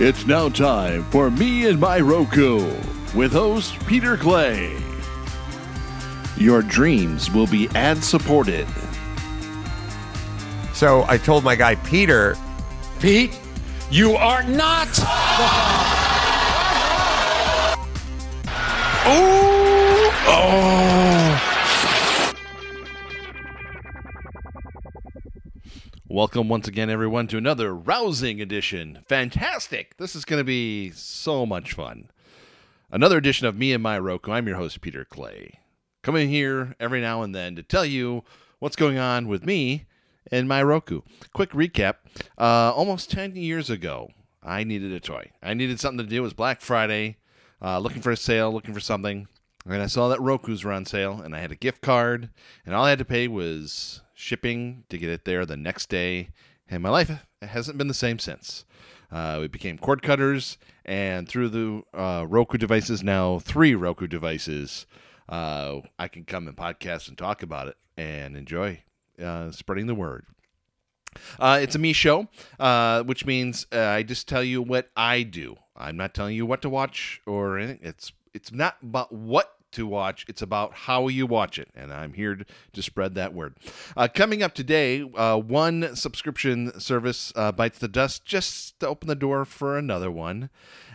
It's now time for Me and My Roku with host Peter Clay. Your dreams will be ad supported. So I told my guy Peter, Pete, you are not. Oh, oh. Welcome once again, everyone, to another rousing edition. Fantastic! This is going to be so much fun. Another edition of Me and My Roku. I'm your host, Peter Clay. Coming here every now and then to tell you what's going on with me and my Roku. Quick recap uh, almost 10 years ago, I needed a toy. I needed something to do. It was Black Friday, uh, looking for a sale, looking for something. And I saw that Roku's were on sale, and I had a gift card, and all I had to pay was shipping to get it there the next day. And my life hasn't been the same since. Uh, we became cord cutters, and through the uh, Roku devices, now three Roku devices, uh, I can come and podcast and talk about it and enjoy uh, spreading the word. Uh, it's a me show, uh, which means I just tell you what I do. I'm not telling you what to watch or anything. It's it's not about what to watch. It's about how you watch it, and I'm here to, to spread that word. Uh, coming up today, uh, one subscription service uh, bites the dust just to open the door for another one.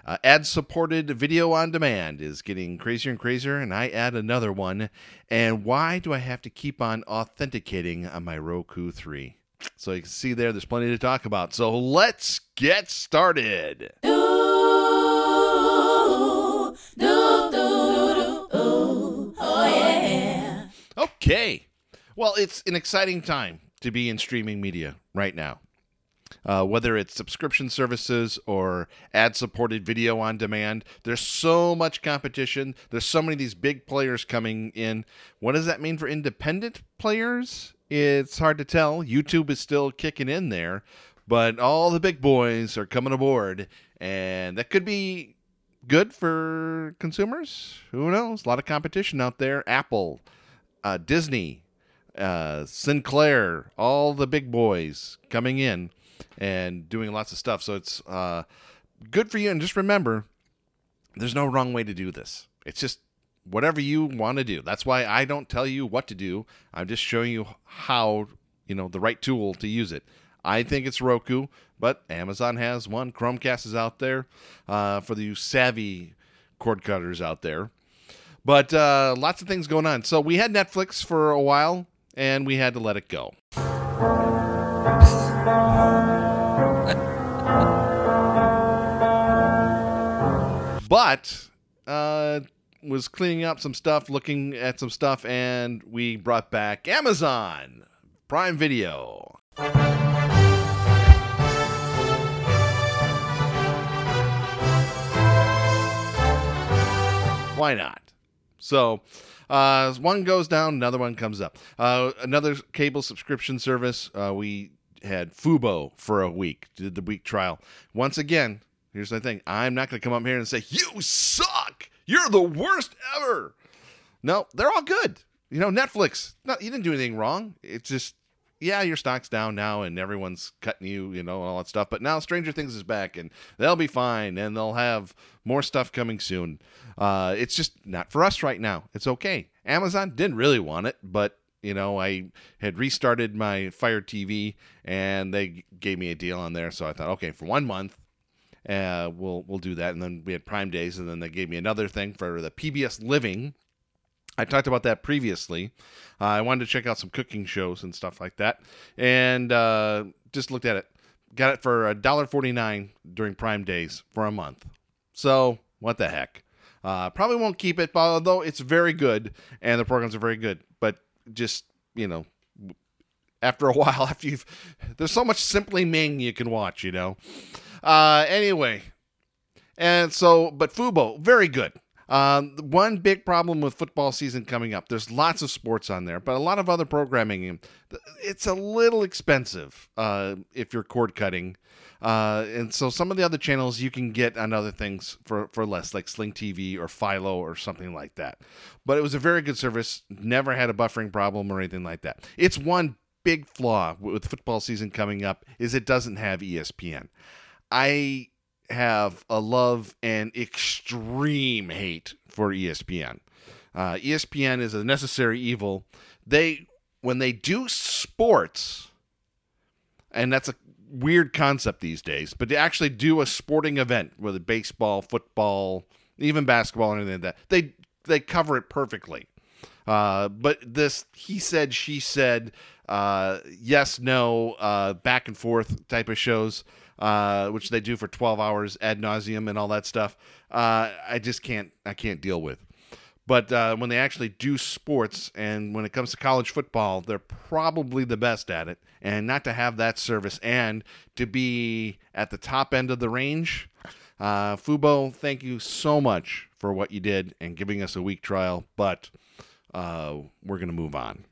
Uh, ad supported video on demand is getting crazier and crazier, and I add another one. And why do I have to keep on authenticating on my Roku 3? So you can see there, there's plenty to talk about. So let's get started. Okay. Well, it's an exciting time to be in streaming media right now. Uh, whether it's subscription services or ad supported video on demand, there's so much competition. There's so many of these big players coming in. What does that mean for independent players? It's hard to tell. YouTube is still kicking in there, but all the big boys are coming aboard, and that could be good for consumers. Who knows? A lot of competition out there. Apple, uh, Disney, uh, Sinclair, all the big boys coming in and doing lots of stuff. So it's uh, good for you. And just remember, there's no wrong way to do this. It's just whatever you want to do. That's why I don't tell you what to do. I'm just showing you how, you know, the right tool to use it. I think it's Roku, but Amazon has one. Chromecast is out there uh, for the savvy cord cutters out there. But uh, lots of things going on. So we had Netflix for a while, and we had to let it go. but uh, was cleaning up some stuff, looking at some stuff, and we brought back Amazon Prime Video. Why not? So, uh, one goes down, another one comes up. Uh, another cable subscription service. Uh, we had Fubo for a week, did the week trial. Once again, here's the thing I'm not going to come up here and say, You suck. You're the worst ever. No, they're all good. You know, Netflix, no, you didn't do anything wrong. It's just, yeah, your stock's down now and everyone's cutting you, you know, and all that stuff. But now Stranger Things is back and they'll be fine and they'll have more stuff coming soon. Uh, it's just not for us right now. It's okay. Amazon didn't really want it, but you know, I had restarted my Fire TV and they gave me a deal on there. So I thought, okay, for one month, uh, we'll we'll do that. And then we had Prime Days, and then they gave me another thing for the PBS Living. I talked about that previously. Uh, I wanted to check out some cooking shows and stuff like that, and uh, just looked at it. Got it for a dollar forty nine during Prime Days for a month. So what the heck? Uh, probably won't keep it, although it's very good and the programs are very good. But just you know, after a while, after you've there's so much Simply Ming you can watch, you know. Uh, anyway, and so but Fubo very good. Um, one big problem with football season coming up. There's lots of sports on there, but a lot of other programming. It's a little expensive uh, if you're cord cutting. Uh, and so some of the other channels you can get on other things for, for less, like Sling TV or Philo or something like that. But it was a very good service. Never had a buffering problem or anything like that. It's one big flaw with football season coming up is it doesn't have ESPN. I have a love and extreme hate for ESPN. Uh, ESPN is a necessary evil. They when they do sports, and that's a weird concept these days, but to actually do a sporting event, whether baseball, football, even basketball, anything like that, they they cover it perfectly. Uh, but this he said, she said, uh, yes, no, uh, back and forth type of shows, uh, which they do for 12 hours ad nauseum and all that stuff. Uh, I just can't, I can't deal with. But uh, when they actually do sports, and when it comes to college football, they're probably the best at it. And not to have that service and to be at the top end of the range, uh, Fubo, thank you so much for what you did and giving us a week trial. But uh, we're going to move on.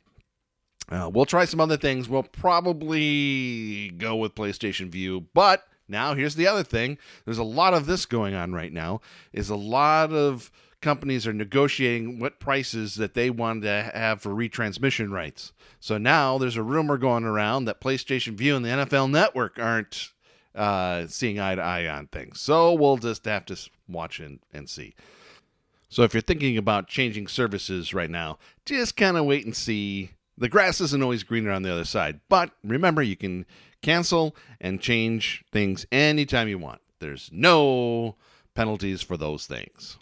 Uh, we'll try some other things. We'll probably go with PlayStation Vue, but now here's the other thing. There's a lot of this going on right now. Is a lot of companies are negotiating what prices that they want to have for retransmission rights. So now there's a rumor going around that PlayStation Vue and the NFL Network aren't uh, seeing eye to eye on things. So we'll just have to watch and, and see. So if you're thinking about changing services right now, just kind of wait and see. The grass isn't always greener on the other side. But remember, you can cancel and change things anytime you want. There's no penalties for those things.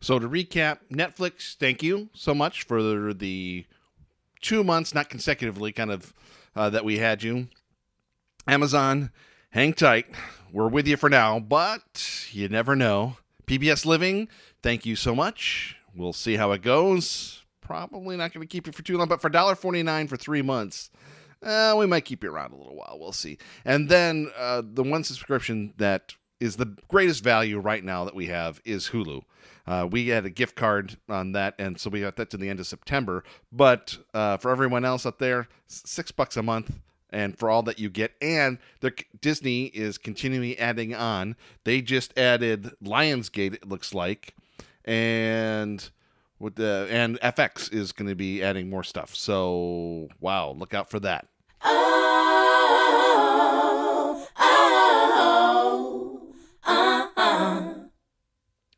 So to recap, Netflix, thank you so much for the, two months, not consecutively, kind of uh, that we had you. Amazon, hang tight. We're with you for now, but you never know. PBS Living, thank you so much. We'll see how it goes. Probably not going to keep you for too long, but for $1.49 for three months, uh, we might keep you around a little while. We'll see. And then uh, the one subscription that is the greatest value right now that we have is Hulu. Uh, we had a gift card on that, and so we got that to the end of September. But uh, for everyone else out there, six bucks a month, and for all that you get, and Disney is continually adding on. They just added Lionsgate, it looks like, and with the and FX is going to be adding more stuff. So wow, look out for that.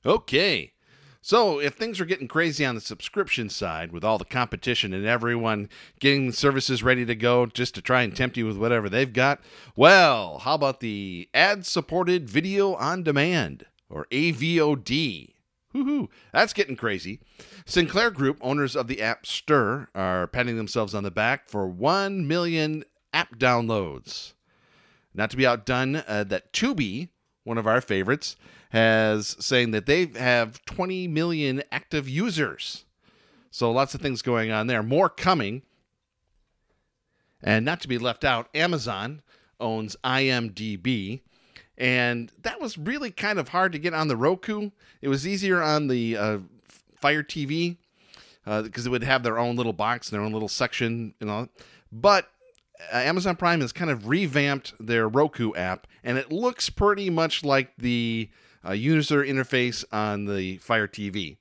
Okay. So, if things are getting crazy on the subscription side with all the competition and everyone getting services ready to go just to try and tempt you with whatever they've got, well, how about the ad supported video on demand or AVOD? Woohoo, that's getting crazy. Sinclair Group, owners of the app Stirr, are patting themselves on the back for 1 million app downloads. Not to be outdone, uh, that Tubi, one of our favorites, has saying that they have 20 million active users. So lots of things going on there. More coming. And not to be left out, Amazon owns IMDb. And that was really kind of hard to get on the Roku. It was easier on the uh, Fire TV because it would have their own little box, their own little section, you know. But uh, Amazon Prime has kind of revamped their Roku app, and it looks pretty much like the uh, user interface on the Fire TV.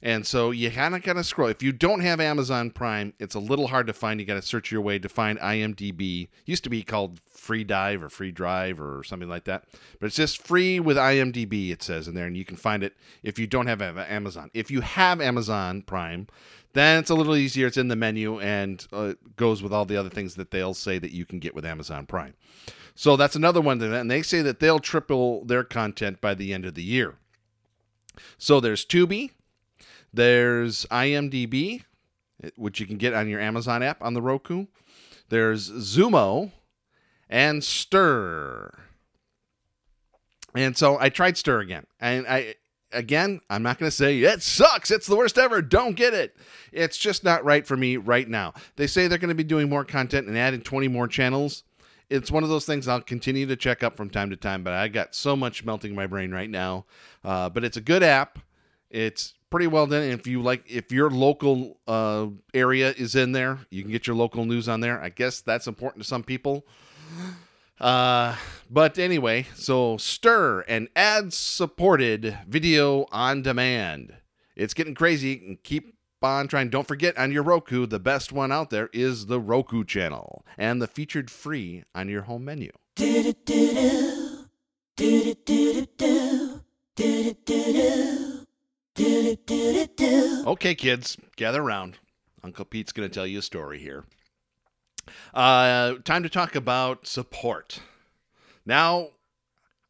And so you kind of got to scroll. If you don't have Amazon Prime, it's a little hard to find. You got to search your way to find IMDb. Used to be called Free Dive or Free Drive or something like that, but it's just free with IMDb. It says in there, and you can find it if you don't have Amazon. If you have Amazon Prime, then it's a little easier. It's in the menu and uh, goes with all the other things that they'll say that you can get with Amazon Prime. So that's another one. That, and they say that they'll triple their content by the end of the year. So there's Tubi, there's IMDb, which you can get on your Amazon app on the Roku. There's Xumo and Stirr. And so I tried Stirr again. And I again, I'm not going to say it sucks. It's the worst ever. Don't get it. It's just not right for me right now. They say they're going to be doing more content and adding 20 more channels. It's one of those things I'll continue to check up from time to time, but I got so much melting my brain right now. Uh, but it's a good app. It's pretty well done. And if you like, if your local uh, area is in there, you can get your local news on there. I guess that's important to some people. Uh, but anyway, so Stirr and ad supported video on demand. It's getting crazy. And keep on trying. Don't forget on your Roku, the best one out there is the Roku channel and the featured free on your home menu. Do-do-do-do. Okay, kids, gather around. Uncle Pete's going to tell you a story here. Uh, time to talk about support. Now,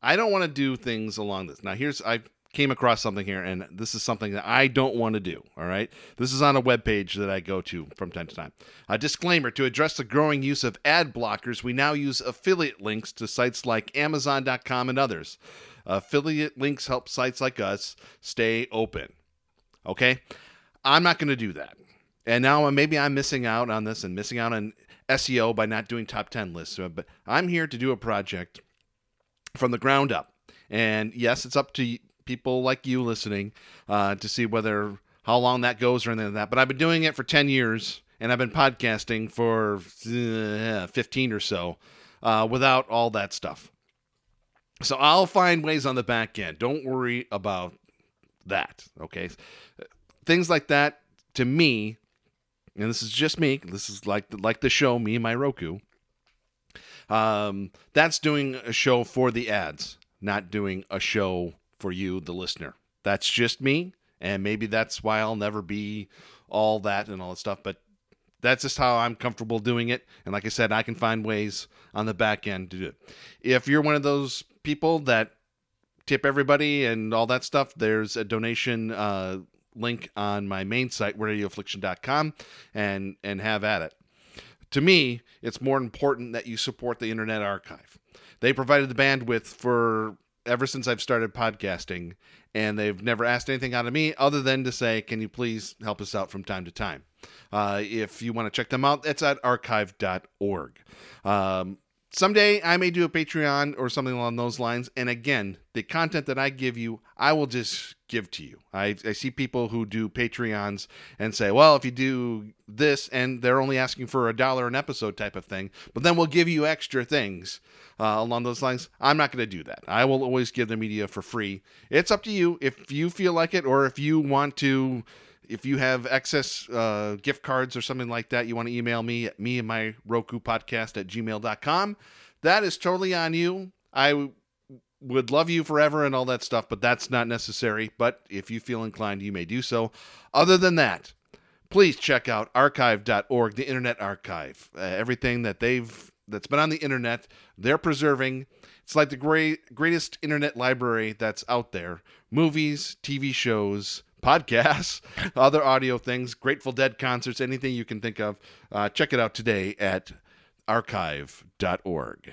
I don't want to do things along this. Now, here's I came across something here, and this is something that I don't want to do. All right, this is on a web page that I go to from time to time. A disclaimer: to address the growing use of ad blockers, we now use affiliate links to sites like Amazon.com and others. Affiliate links help sites like us stay open. Okay, I'm not going to do that. And now maybe I'm missing out on this and missing out on SEO by not doing top 10 lists. But I'm here to do a project from the ground up. And yes, it's up to people like you listening uh, to see whether how long that goes or anything like that. But I've been doing it for 10 years and I've been podcasting for uh, 15 or so uh, without all that stuff. So I'll find ways on the back end. Don't worry about that. Okay. Things like that to me, and this is just me, this is like like the show, me and my Roku. Um, that's doing a show for the ads, not doing a show for you, the listener. That's just me, and maybe that's why I'll never be all that and all that stuff. But that's just how I'm comfortable doing it. And like I said, I can find ways on the back end to do it. If you're one of those people that tip everybody and all that stuff, there's a donation uh, link on my main site, radioaffliction.com, and and have at it. To me, it's more important that you support the Internet Archive. They provided the bandwidth for ever since I've started podcasting, and they've never asked anything out of me other than to say, "Can you please help us out from time to time?" Uh, if you want to check them out, it's at archive.org. Um, someday I may do a Patreon or something along those lines. And again, the content that I give you, I will just give to you. I, I see people who do Patreons and say, well, if you do this, and they're only asking for a dollar an episode type of thing, but then we'll give you extra things uh, along those lines. I'm not going to do that. I will always give the media for free. It's up to you if you feel like it or if you want to if you have excess uh, gift cards or something like that, you want to email me at me and my Roku podcast at gmail.com. That is totally on you. I w- would love you forever and all that stuff, but that's not necessary. But if you feel inclined, you may do so. Other than that, please check out archive.org, the Internet Archive. Uh, everything that they've that's been on the internet, they're preserving. It's like the great greatest internet library that's out there. Movies, TV shows, podcasts, other audio things, Grateful Dead concerts, anything you can think of. Uh, check it out today at archive.org.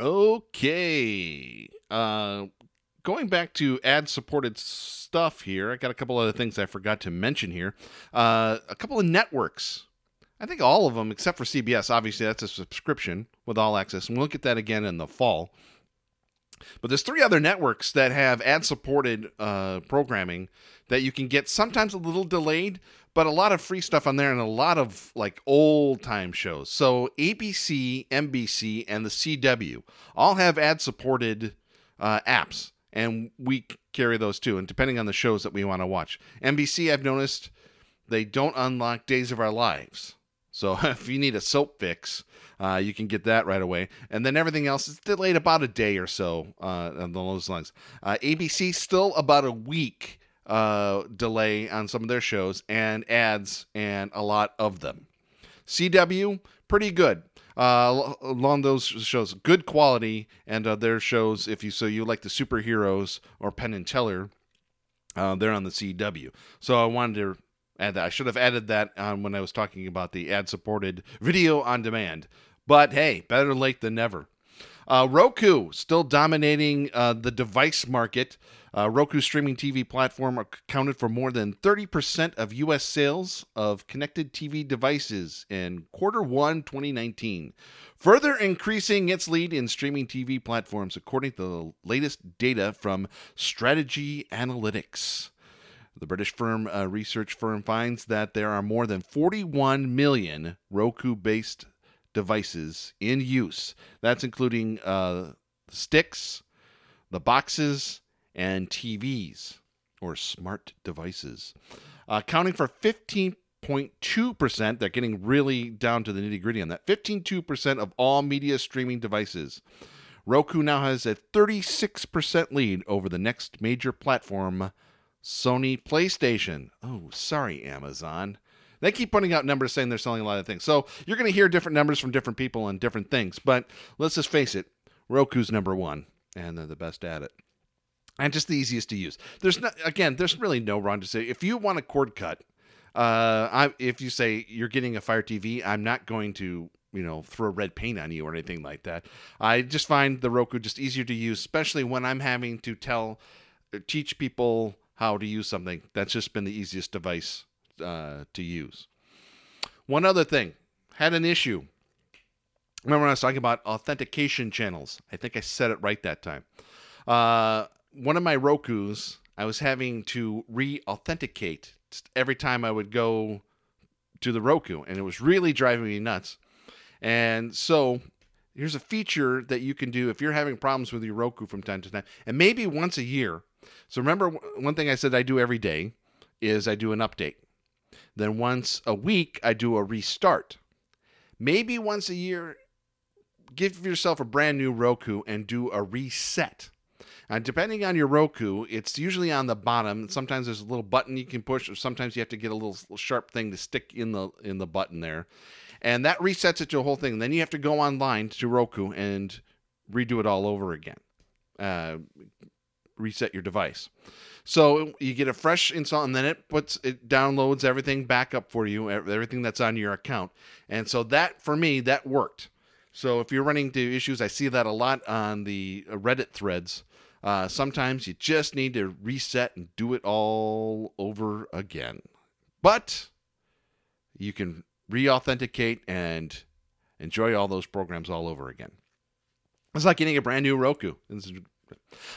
Okay. Uh, going back to ad supported stuff here, I got a couple other things I forgot to mention here. Uh, a couple of networks. I think all of them, except for CBS. Obviously, that's a subscription with all access, and we'll get that again in the fall. But there's three other networks that have ad-supported uh, programming that you can get. Sometimes a little delayed, but a lot of free stuff on there and a lot of like old-time shows. So ABC, NBC, and the CW all have ad-supported uh, apps, and we carry those too. And depending on the shows that we want to watch, NBC, I've noticed they don't unlock Days of Our Lives. So if you need a soap fix, uh, you can get that right away. And then everything else is delayed about a day or so uh, on those lines. Uh, ABC still about a week uh, delay on some of their shows and ads and a lot of them. CW pretty good. Uh, along those shows, good quality, and uh, their shows. If you so you like the superheroes or Penn and Teller, uh, they're on the CW. So I wanted to that. I should have added that um, when I was talking about the ad supported video on demand. But hey, better late than never. Uh, Roku still dominating uh, the device market. Uh, Roku streaming TV platform accounted for more than 30% of U.S. sales of connected TV devices in quarter one 2019, further increasing its lead in streaming TV platforms, according to the latest data from Strategy Analytics. The British firm uh, research firm finds that there are more than 41 million Roku-based devices in use. That's including uh, sticks, the boxes, and TVs or smart devices, uh, accounting for 15% 15.2%, they're getting really down to the nitty gritty on that. 15.2% of all media streaming devices. Roku now has a 36% lead over the next major platform, Sony PlayStation. Oh, sorry, Amazon. They keep putting out numbers saying they're selling a lot of things. So you're going to hear different numbers from different people on different things. But let's just face it Roku's number one, and they're the best at it. And just the easiest to use. There's not, again, there's really no wrong to say. If you want a cord cut, uh, I, if you say you're getting a Fire TV, I'm not going to you know throw red paint on you or anything like that. I just find the Roku just easier to use, especially when I'm having to tell, uh, teach people how to use something. That's just been the easiest device uh, to use. One other thing, had an issue. Remember I was talking about authentication channels? I think I said it right that time. Uh, one of my Roku's, I was having to re-authenticate every time I would go to the Roku, and it was really driving me nuts. And so here's a feature that you can do if you're having problems with your Roku from time to time, and maybe once a year. So remember, one thing I said I do every day is I do an update. Then once a week, I do a restart. Maybe once a year, give yourself a brand new Roku and do a reset. And depending on your Roku, it's usually on the bottom. Sometimes there's a little button you can push, or sometimes you have to get a little sharp thing to stick in the in the button there, and that resets it to a whole thing. then you have to go online to Roku and redo it all over again. Uh, reset your device. So you get a fresh install, and then it puts it downloads everything back up for you, everything that's on your account. And so that for me that worked. So if you're running into issues, I see that a lot on the Reddit threads. Uh, sometimes you just need to reset and do it all over again. But you can re authenticate and enjoy all those programs all over again. It's like getting a brand new Roku.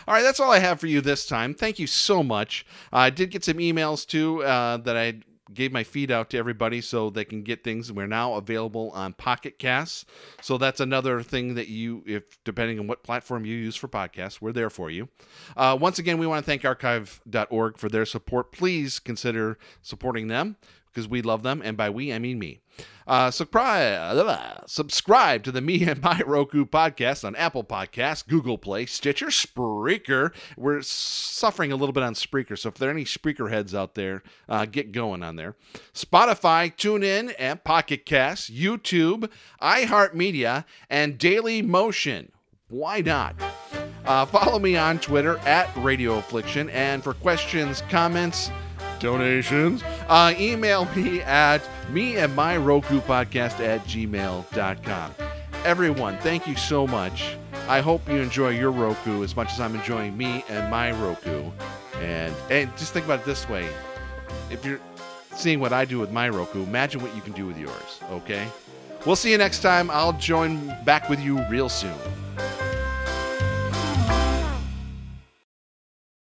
All right, that's all I have for you this time. Thank you so much. Uh, I did get some emails too uh, that I gave my feed out to everybody so they can get things. We're now available on Pocket Casts. So that's another thing that you, if depending on what platform you use for podcasts, we're there for you. Uh, once again, we want to thank archive.org for their support. Please consider supporting them because we love them, and by we I mean me. Uh, subscribe, subscribe to the Me and My Roku podcast on Apple Podcasts, Google Play, Stitcher, Spreaker. We're suffering a little bit on Spreaker, so if there are any Spreaker heads out there, uh, get going on there. Spotify, TuneIn, and Pocket Cast, YouTube, iHeartMedia, and Daily Motion. Why not? Uh, follow me on Twitter at Radio Affliction, and for questions, comments, donations, uh, email me at me and my Roku podcast at gmail.com. Everyone, thank you so much. I hope you enjoy your Roku as much as I'm enjoying me and my Roku. And, and just think about it this way if you're seeing what I do with my Roku, imagine what you can do with yours, okay? We'll see you next time. I'll join back with you real soon.